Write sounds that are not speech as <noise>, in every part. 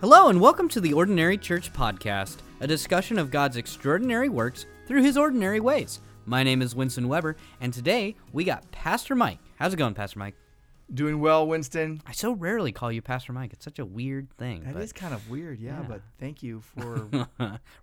Hello, and welcome to the Ordinary Church Podcast, a discussion of God's extraordinary works through his ordinary ways. My name is Winston Weber, and today we got Pastor Mike. How's it going, Pastor Mike? Doing well, Winston. I so rarely call you Pastor Mike. It's such a weird thing. That but is kind of weird, yeah, Yeah. But thank you <laughs> for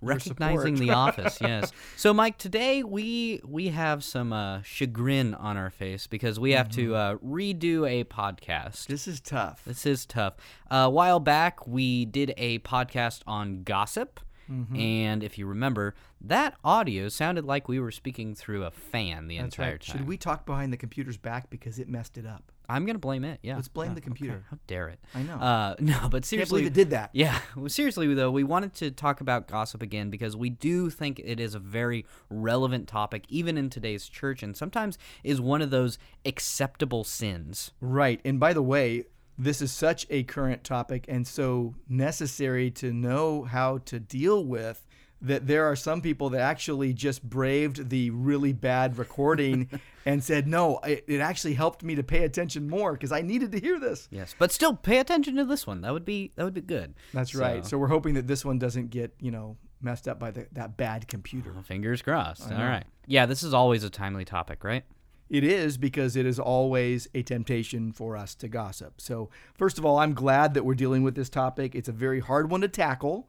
recognizing the office yes <laughs> so mike today we we have some uh, chagrin on our face because we have to uh, redo a podcast this is tough. this is tough a while back we did a podcast on gossip Mm-hmm. and if you remember that audio sounded like we were speaking through a fan the That's entire right. time Should we talk behind the computer's back because it messed it up? I'm gonna blame it yeah Let's blame Yeah, the okay. computer. how dare it I know. uh <laughs> no but Can't seriously believe it did that. <laughs> yeah, well, seriously though, we wanted to talk about gossip again because we do think it is a very relevant topic, even in today's church, and sometimes is one of those acceptable sins. Right. And by the way, this is such a current topic and so necessary to know how to deal with that there are some people that actually just braved the really bad recording <laughs> and said, no, it, it actually helped me to pay attention more because I needed to hear this. Yes, but still, pay attention to this one. That would be that would be good. That's right. So we're hoping that this one doesn't get, you know, messed up by the, that bad computer. Oh, fingers crossed. All right. Yeah, this is always a timely topic, right? It is because it is always a temptation for us to gossip. So, first of all, I'm glad that we're dealing with this topic. It's a very hard one to tackle,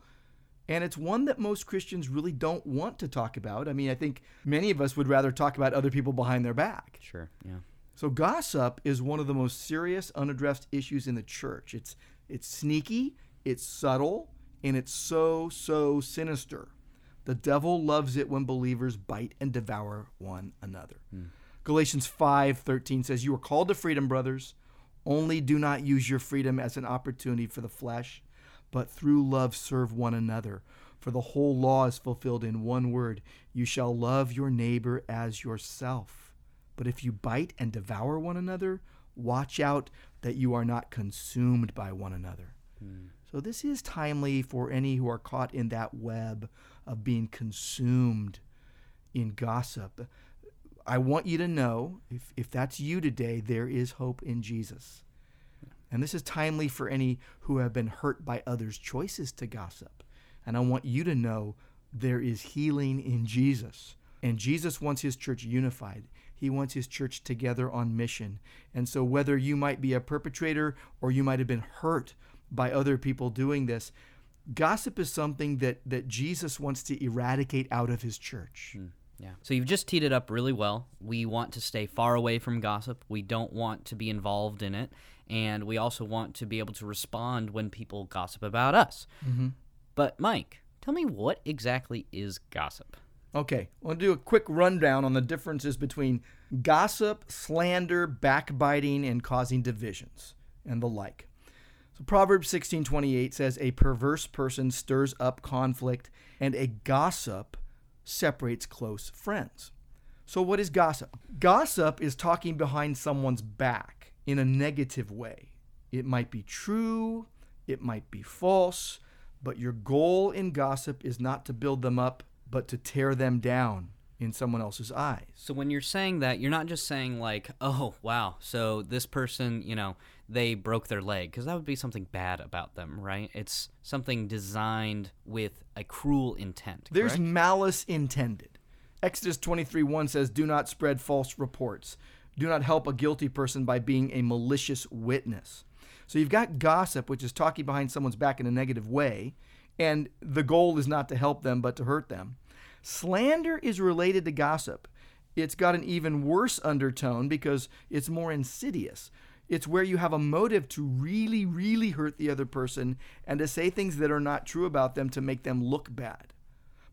and it's one that most Christians really don't want to talk about. I mean, I think many of us would rather talk about other people behind their back. Sure. Yeah. So, gossip is one of the most serious unaddressed issues in the church. It's it's sneaky, it's subtle, and it's so so sinister. The devil loves it when believers bite and devour one another. Hmm. Galatians 5:13 says, "You are called to freedom, brothers. Only do not use your freedom as an opportunity for the flesh, but through love serve one another. For the whole law is fulfilled in one word: You shall love your neighbor as yourself. But if you bite and devour one another, watch out that you are not consumed by one another." Hmm. So this is timely for any who are caught in that web of being consumed in gossip. I want you to know, if, if that's you today, there is hope in Jesus. And this is timely for any who have been hurt by others' choices to gossip. And I want you to know there is healing in Jesus. And Jesus wants his church unified. He wants his church together on mission. And so, whether you might be a perpetrator or you might have been hurt by other people doing this, gossip is something that, that Jesus wants to eradicate out of his church. Hmm. Yeah. So you've just teed it up really well. We want to stay far away from gossip. We don't want to be involved in it, and we also want to be able to respond when people gossip about us. Mm-hmm. But Mike, tell me what exactly is gossip? Okay, I want to do a quick rundown on the differences between gossip, slander, backbiting, and causing divisions, and the like. So Proverbs 16:28 says, "A perverse person stirs up conflict, and a gossip separates close friends." So what is gossip? Gossip is talking behind someone's back in a negative way. It might be true, it might be false, but your goal in gossip is not to build them up, but to tear them down in someone else's eyes. So when you're saying that, you're not just saying like, "Oh, wow, so this person, you know, they broke their leg," because that would be something bad about them, right? It's something designed with a cruel intent. There's correct? malice intended. Exodus 23 1 says, Do not spread false reports. Do not help a guilty person by being a malicious witness. So you've got gossip, which is talking behind someone's back in a negative way, and the goal is not to help them, but to hurt them. Slander is related to gossip. It's got an even worse undertone because it's more insidious. It's where you have a motive to really, really hurt the other person and to say things that are not true about them to make them look bad.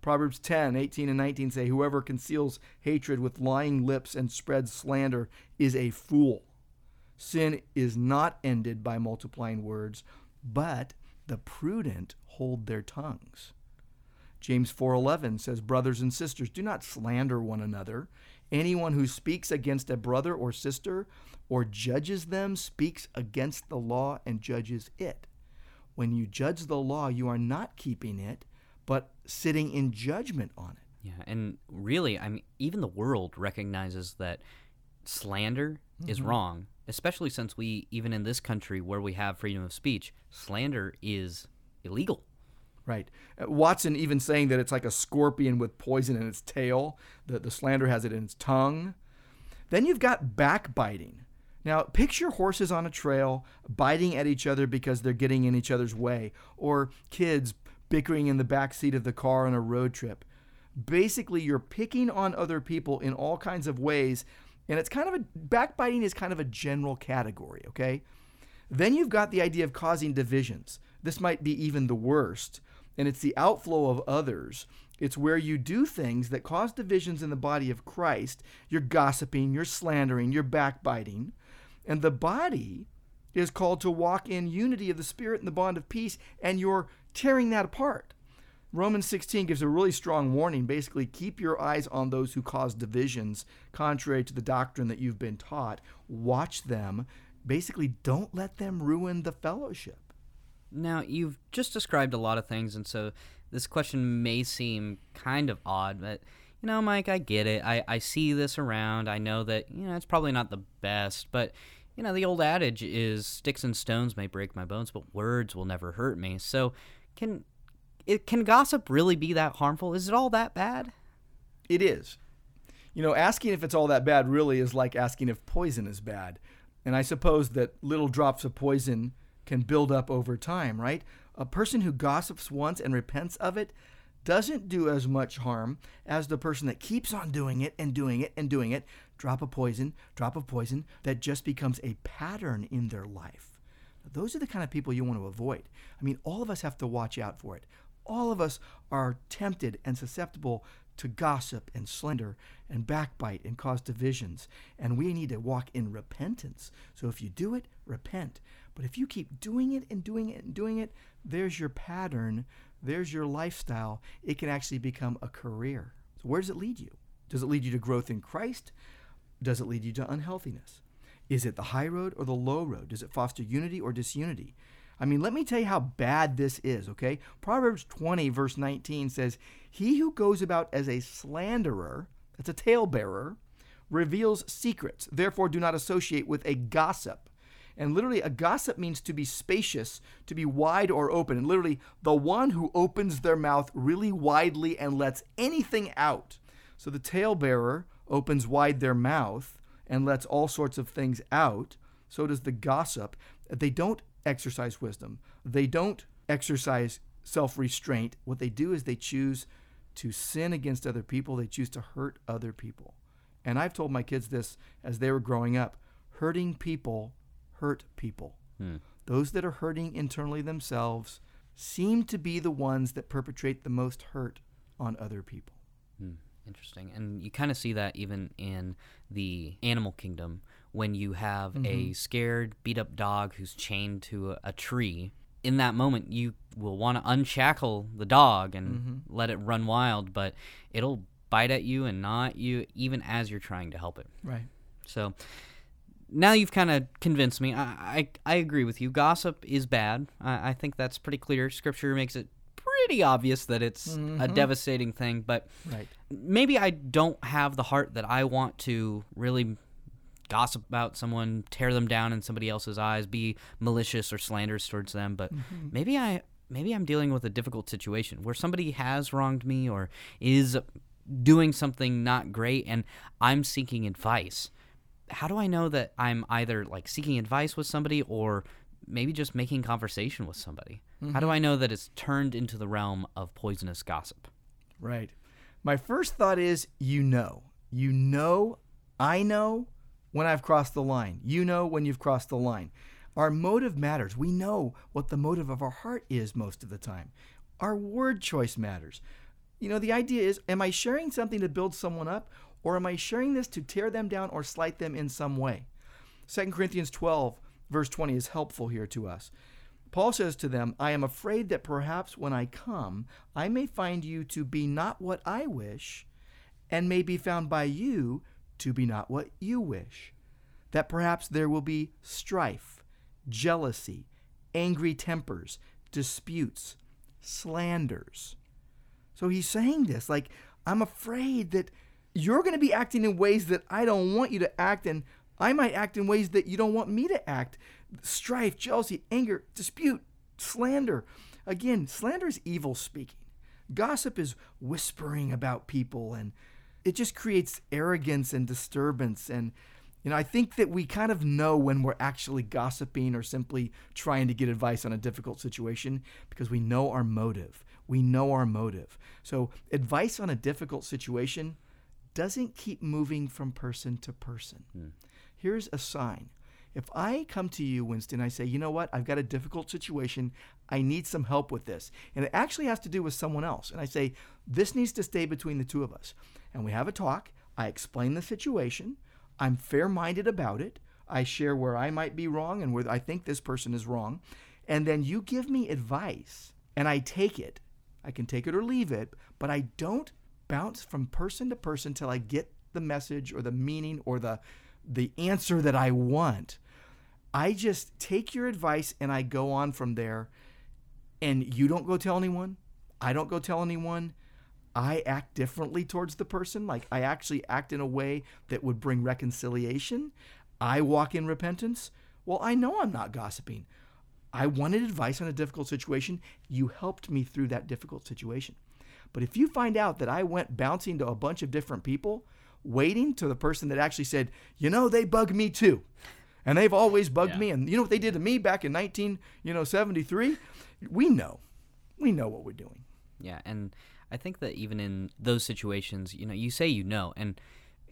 Proverbs 10, 18, and 19 say, Whoever conceals hatred with lying lips and spreads slander is a fool. Sin is not ended by multiplying words, but the prudent hold their tongues. James 4:11 says, "Brothers and sisters, do not slander one another. Anyone who speaks against a brother or sister or judges them speaks against the law and judges it. When you judge the law, you are not keeping it, but sitting in judgment on it." Yeah, and really, I mean, even the world recognizes that slander is mm-hmm. wrong, especially since we, even in this country where we have freedom of speech, slander is illegal. Right. Uh, Watson even saying that it's like a scorpion with poison in its tail. The, the slander has it in its tongue. Then you've got backbiting. Now, picture horses on a trail biting at each other because they're getting in each other's way, or kids bickering in the back seat of the car on a road trip. Basically, you're picking on other people in all kinds of ways, and it's kind of a backbiting is kind of a general category, okay? Then you've got the idea of causing divisions. This might be even the worst, and it's the outflow of others. It's where you do things that cause divisions in the body of Christ. You're gossiping, you're slandering, you're backbiting. And the body is called to walk in unity of the Spirit and the bond of peace, and you're tearing that apart. Romans 16 gives a really strong warning. Basically, keep your eyes on those who cause divisions contrary to the doctrine that you've been taught. Watch them. Basically, don't let them ruin the fellowship. Now, you've just described a lot of things, and so this question may seem kind of odd, but you know, Mike, I get it. I, I see this around. I know that, you know, it's probably not the best, but, you know, the old adage is sticks and stones may break my bones, but words will never hurt me. So, can it can gossip really be that harmful? Is it all that bad? It is. You know, asking if it's all that bad really is like asking if poison is bad. And I suppose that little drops of poison can build up over time, right? A person who gossips once and repents of it doesn't do as much harm as the person that keeps on doing it and doing it and doing it, drop of poison, drop of poison, that just becomes a pattern in their life. Those are the kind of people you want to avoid. I mean, all of us have to watch out for it. All of us are tempted and susceptible to gossip and slander and backbite and cause divisions. And we need to walk in repentance. So if you do it, repent. But if you keep doing it and doing it and doing it, there's your pattern there's your lifestyle. It can actually become a career. So, where does it lead you? Does it lead you to growth in Christ? Does it lead you to unhealthiness? Is it the high road or the low road? Does it foster unity or disunity? I mean, let me tell you how bad this is, okay? Proverbs 20, verse 19 says, He who goes about as a slanderer, that's a talebearer, reveals secrets. Therefore, do not associate with a gossip. And literally, a gossip means to be spacious, to be wide or open. And literally, the one who opens their mouth really widely and lets anything out. So the talebearer opens wide their mouth and lets all sorts of things out. So does the gossip. They don't exercise wisdom, they don't exercise self restraint. What they do is they choose to sin against other people, they choose to hurt other people. And I've told my kids this as they were growing up hurting people hurt people. Hmm. Those that are hurting internally themselves seem to be the ones that perpetrate the most hurt on other people. Hmm. Interesting. And you kind of see that even in the animal kingdom when you have mm-hmm. a scared, beat up dog who's chained to a, a tree. In that moment, you will want to unshackle the dog and mm-hmm. let it run wild, but it'll bite at you and not you even as you're trying to help it. Right. So now you've kind of convinced me. I, I, I agree with you. Gossip is bad. I, I think that's pretty clear. Scripture makes it pretty obvious that it's mm-hmm. a devastating thing. But right. maybe I don't have the heart that I want to really gossip about someone, tear them down in somebody else's eyes, be malicious or slanderous towards them. But mm-hmm. maybe I maybe I'm dealing with a difficult situation where somebody has wronged me or is doing something not great, and I'm seeking advice how do I know that I'm either like seeking advice with somebody or maybe just making conversation with somebody? Mm-hmm. How do mm-hmm. I know that it's turned into the realm of poisonous gossip? Right. My first thought is you know. You know, I know when I've crossed the line. You know when you've crossed the line. Our motive matters. We know what the motive of our heart is most of the time. Our word choice matters. You know, the idea is am I sharing something to build someone up or am I sharing this to tear them down or slight them in some way? 2 Corinthians 12, verse 20 is helpful here to us. Paul says to them, I am afraid that perhaps when I come, I may find you to be not what I wish, and may be found by you to be not what you wish. That perhaps there will be strife, jealousy, angry tempers, disputes, slanders. So he's saying this like, I'm afraid that you're going to be acting in ways that I don't want you to act, and I might act in ways that you don't want me to act. Strife, jealousy, anger, dispute, slander. again, slander is evil speaking. Gossip is whispering about people and it just creates arrogance and disturbance and you know, I think that we kind of know when we're actually gossiping or simply trying to get advice on a difficult situation because we know our motive. We know our motive. So, advice on a difficult situation doesn't keep moving from person to person. Hmm. Here's a sign. If I come to you, Winston, I say, you know what, I've got a difficult situation. I need some help with this. And it actually has to do with someone else. And I say, this needs to stay between the two of us. And we have a talk. I explain the situation. I'm fair minded about it. I share where I might be wrong and where I think this person is wrong. And then you give me advice and I take it. I can take it or leave it, but I don't bounce from person to person till I get the message or the meaning or the the answer that I want. I just take your advice and I go on from there. And you don't go tell anyone. I don't go tell anyone. I act differently towards the person. Like I actually act in a way that would bring reconciliation. I walk in repentance. Well, I know I'm not gossiping. I wanted advice on a difficult situation. You helped me through that difficult situation. But if you find out that I went bouncing to a bunch of different people, waiting to the person that actually said, you know, they bug me too. And they've always bugged yeah. me. And you know what they did to me back in 19, you know, 73? We know. We know what we're doing. Yeah. And I think that even in those situations, you know, you say you know, and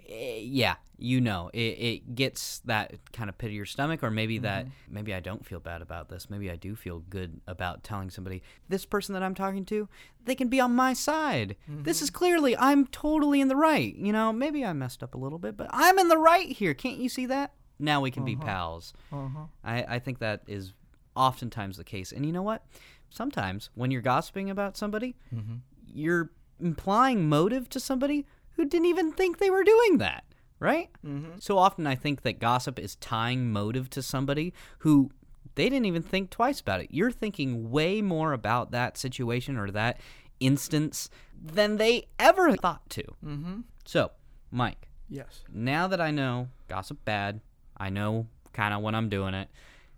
yeah, you know, it, it gets that kind of pit of your stomach, or maybe mm-hmm. that maybe I don't feel bad about this. Maybe I do feel good about telling somebody this person that I'm talking to, they can be on my side. Mm-hmm. This is clearly I'm totally in the right. You know, maybe I messed up a little bit, but I'm in the right here. Can't you see that? Now we can uh-huh. be pals. Uh-huh. I, I think that is oftentimes the case. And you know what? Sometimes when you're gossiping about somebody, mm-hmm you're implying motive to somebody who didn't even think they were doing that, right? Mm-hmm. So often I think that gossip is tying motive to somebody who they didn't even think twice about it. You're thinking way more about that situation or that instance than they ever thought to. Mm-hmm. So, Mike. Yes. Now that I know gossip bad, I know kind of when I'm doing it.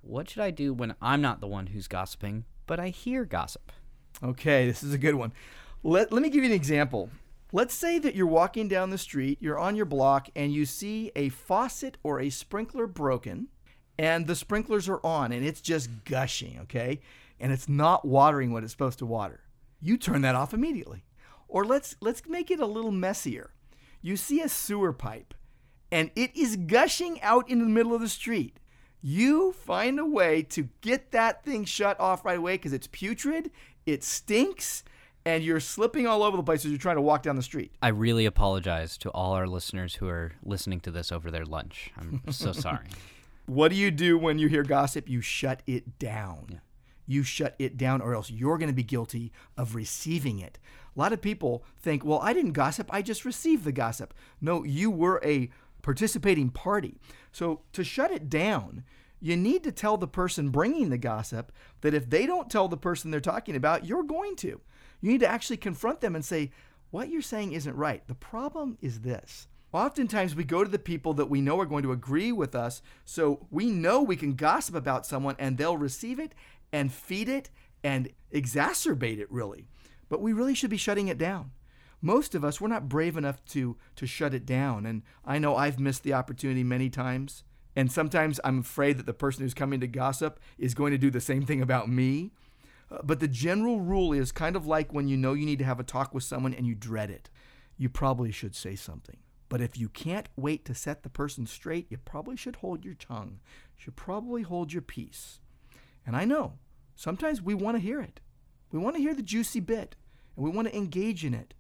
What should I do when I'm not the one who's gossiping, but I hear gossip? Okay, this is a good one. Let, let me give you an example. Let's say that you're walking down the street, you're on your block, and you see a faucet or a sprinkler broken, and the sprinklers are on, and it's just gushing, okay? And it's not watering what it's supposed to water. You turn that off immediately. Or let's let's make it a little messier. You see a sewer pipe, and it is gushing out in the middle of the street. You find a way to get that thing shut off right away because it's putrid, it stinks, and you're slipping all over the place as you're trying to walk down the street. I really apologize to all our listeners who are listening to this over their lunch. I'm so <laughs> sorry. What do you do when you hear gossip? You shut it down. Yeah. You shut it down, or else you're going to be guilty of receiving it. A lot of people think, well, I didn't gossip, I just received the gossip. No, you were a participating party. So to shut it down, you need to tell the person bringing the gossip that if they don't tell the person they're talking about, you're going to. You need to actually confront them and say, what you're saying isn't right. The problem is this. Oftentimes, we go to the people that we know are going to agree with us, so we know we can gossip about someone and they'll receive it and feed it and exacerbate it, really. But we really should be shutting it down. Most of us, we're not brave enough to, to shut it down. And I know I've missed the opportunity many times. And sometimes I'm afraid that the person who's coming to gossip is going to do the same thing about me. But the general rule is kind of like when you know you need to have a talk with someone and you dread it. You probably should say something. But if you can't wait to set the person straight, you probably should hold your tongue. You should probably hold your peace. And I know sometimes we want to hear it. We want to hear the juicy bit and we want to engage in it.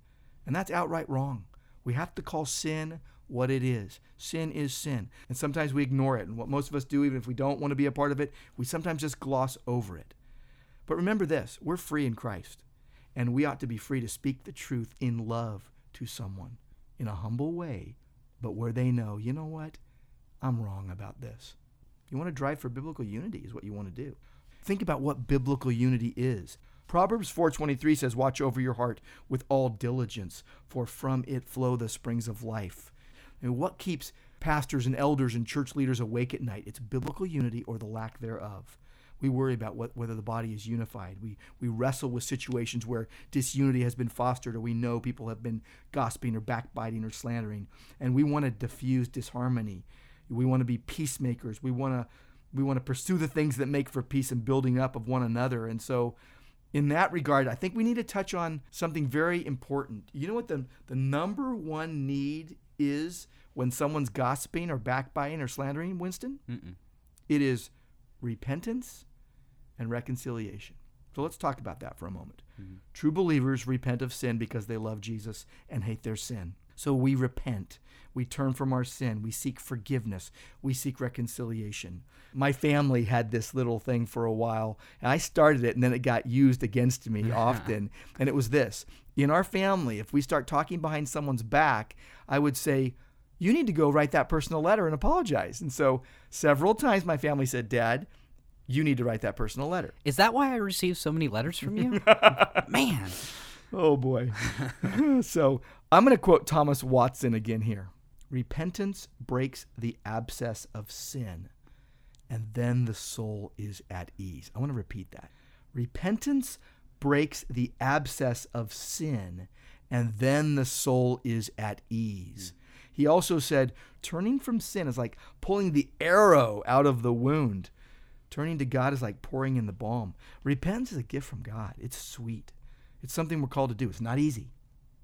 And that's outright wrong. We have to call sin what it is. Sin is sin. And sometimes we ignore it. And what most of us do, even if we don't want to be a part of it, we sometimes just gloss over it. But remember this we're free in Christ, and we ought to be free to speak the truth in love to someone in a humble way, but where they know, you know what? I'm wrong about this. You want to drive for biblical unity, is what you want to do. Think about what biblical unity is. Proverbs 4:23 says, "Watch over your heart with all diligence, for from it flow the springs of life." And what keeps pastors and elders and church leaders awake at night? It's biblical unity or the lack thereof. We worry about what, whether the body is unified. We, we wrestle with situations where disunity has been fostered, or we know people have been gossiping or backbiting or slandering. And we want to diffuse disharmony. We want to be peacemakers. We want to we want to pursue the things that make for peace and building up of one another. And so, in that regard, I think we need to touch on something very important. You know what the, the number one need is when someone's gossiping or backbiting or slandering, Winston? Mm-mm. It is repentance and reconciliation. So let's talk about that for a moment. Mhm. True believers repent of sin because they love Jesus and hate their sin. So we repent. We turn from our sin. We seek forgiveness. We seek reconciliation. My family had this little thing for a while, and I started it, and then it got used against me <laughs> often. And it was this In our family, if we start talking behind someone's back, I would say, You need to go write that person a letter and apologize. And so several times my family said, Dad, you need to write that person a letter. Is that why I received so many letters from you? <laughs> Man. Oh boy. <laughs> so I'm going to quote Thomas Watson again here. Repentance breaks the abscess of sin, and then the soul is at ease. I want to repeat that. Repentance breaks the abscess of sin, and then the soul is at ease. He also said, turning from sin is like pulling the arrow out of the wound. Turning to God is like pouring in the balm. Repentance is a gift from God. It's sweet. It's something we're called to do. It's not easy.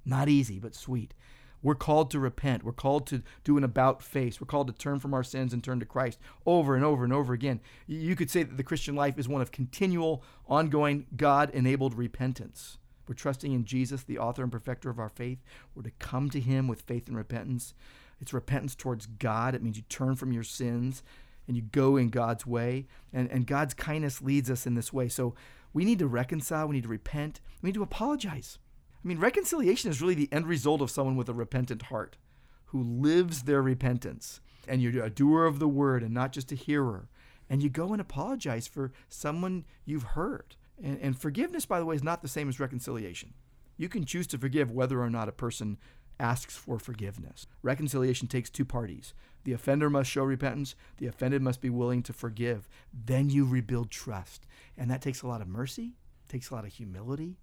Not easy, but sweet. We're called to repent. We're called to do an about face. We're called to turn from our sins and turn to Christ over and over and over again. You could say that the Christian life is one of continual, ongoing, God enabled repentance. We're trusting in Jesus, the author and perfecter of our faith. We're to come to Him with faith and repentance. It's repentance towards God. It means you turn from your sins and you go in God's way. And, and God's kindness leads us in this way. So we need to reconcile. We need to repent. We need to apologize. I mean, reconciliation is really the end result of someone with a repentant heart who lives their repentance. And you're a doer of the word and not just a hearer. And you go and apologize for someone you've hurt. And, and forgiveness, by the way, is not the same as reconciliation. You can choose to forgive whether or not a person asks for forgiveness. Reconciliation takes two parties. The offender must show repentance, the offended must be willing to forgive. Then you rebuild trust. And that takes a lot of mercy, takes a lot of humility,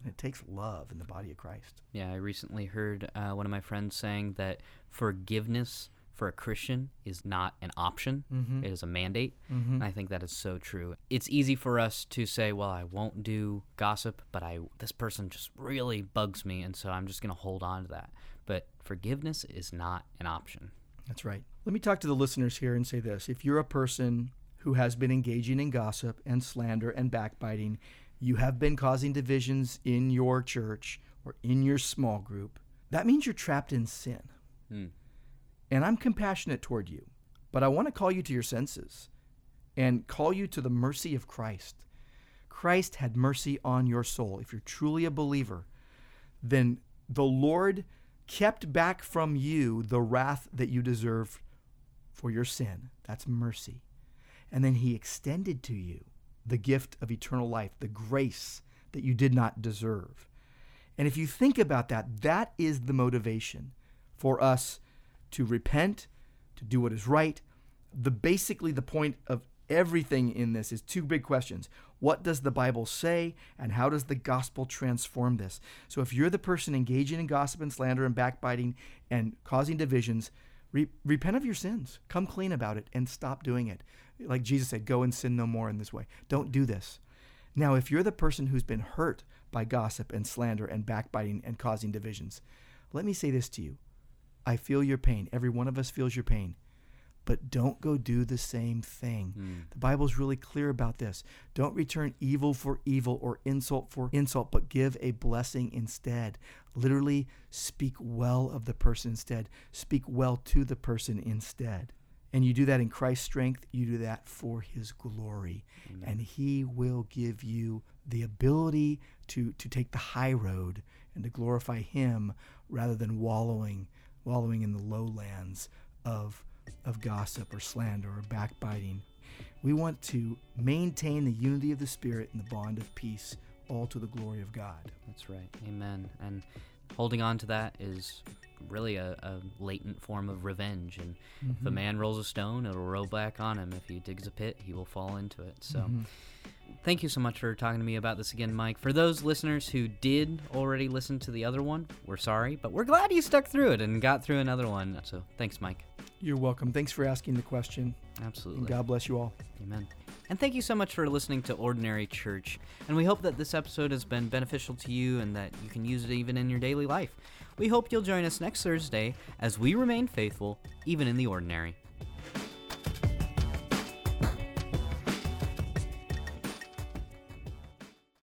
and it takes love in the body of Christ. Yeah, I recently heard uh, one of my friends saying that forgiveness for a Christian is not an option, Mhm. it is a mandate. Mhm. And I think that is so true. It's easy for us to say, well, I won't do gossip, but I this person just really bugs me, and so I'm just going to hold on to that. But forgiveness is not an option. That's right. Let me talk to the listeners here and say this. If you're a person who has been engaging in gossip and slander and backbiting, you have been causing divisions in your church or in your small group, that means you're trapped in sin. Hmm. And I'm compassionate toward you, but I want to call you to your senses and call you to the mercy of Christ. Christ had mercy on your soul. If you're truly a believer, then the Lord kept back from you the wrath that you deserve for your sin. That's mercy. And then he extended to you the gift of eternal life, the grace that you did not deserve. And if you think about that, that is the motivation for us to repent, to do what is right. The basically the point of everything in this is two big questions. What does the Bible say and how does the gospel transform this? So if you're the person engaging in gossip and slander and backbiting and causing divisions, re- repent of your sins. Come clean about it and stop doing it. Like Jesus said, go and sin no more in this way. Don't do this. Now, if you're the person who's been hurt by gossip and slander and backbiting and causing divisions, let me say this to you. I feel your pain. Every one of us feels your pain. But don't go do the same thing. Hmm. The Bible's really clear about this. Don't return evil for evil or insult for insult, but give a blessing instead. Literally, speak well of the person instead. Speak well to the person instead. And you do that in Christ's strength, you do that for his glory. And he will give you the ability to, to take the high road and to glorify him rather than wallowing wallowing in the lowlands of of gossip or slander or backbiting. We want to maintain the unity of the spirit and the bond of peace all to the glory of God. That's right. Amen. And holding on to that is really a, a latent form of revenge. And if a mm-hmm. man rolls a stone, it'll roll back on him. If he digs a pit, he will fall into it. So. Mm-hmm. Thank you so much for talking to me about this again, Mike. For those listeners who did already listen to the other one, we're sorry, but we're glad you stuck through it and got through another one. So thanks, Mike. You're welcome. Thanks for asking the question. Absolutely. And God bless you all. Amen. And thank you so much for listening to Ordinary Church. And we hope that this episode has been beneficial to you and that you can use it even in your daily life. We hope you'll join us next Thursday as we remain faithful, even in the ordinary.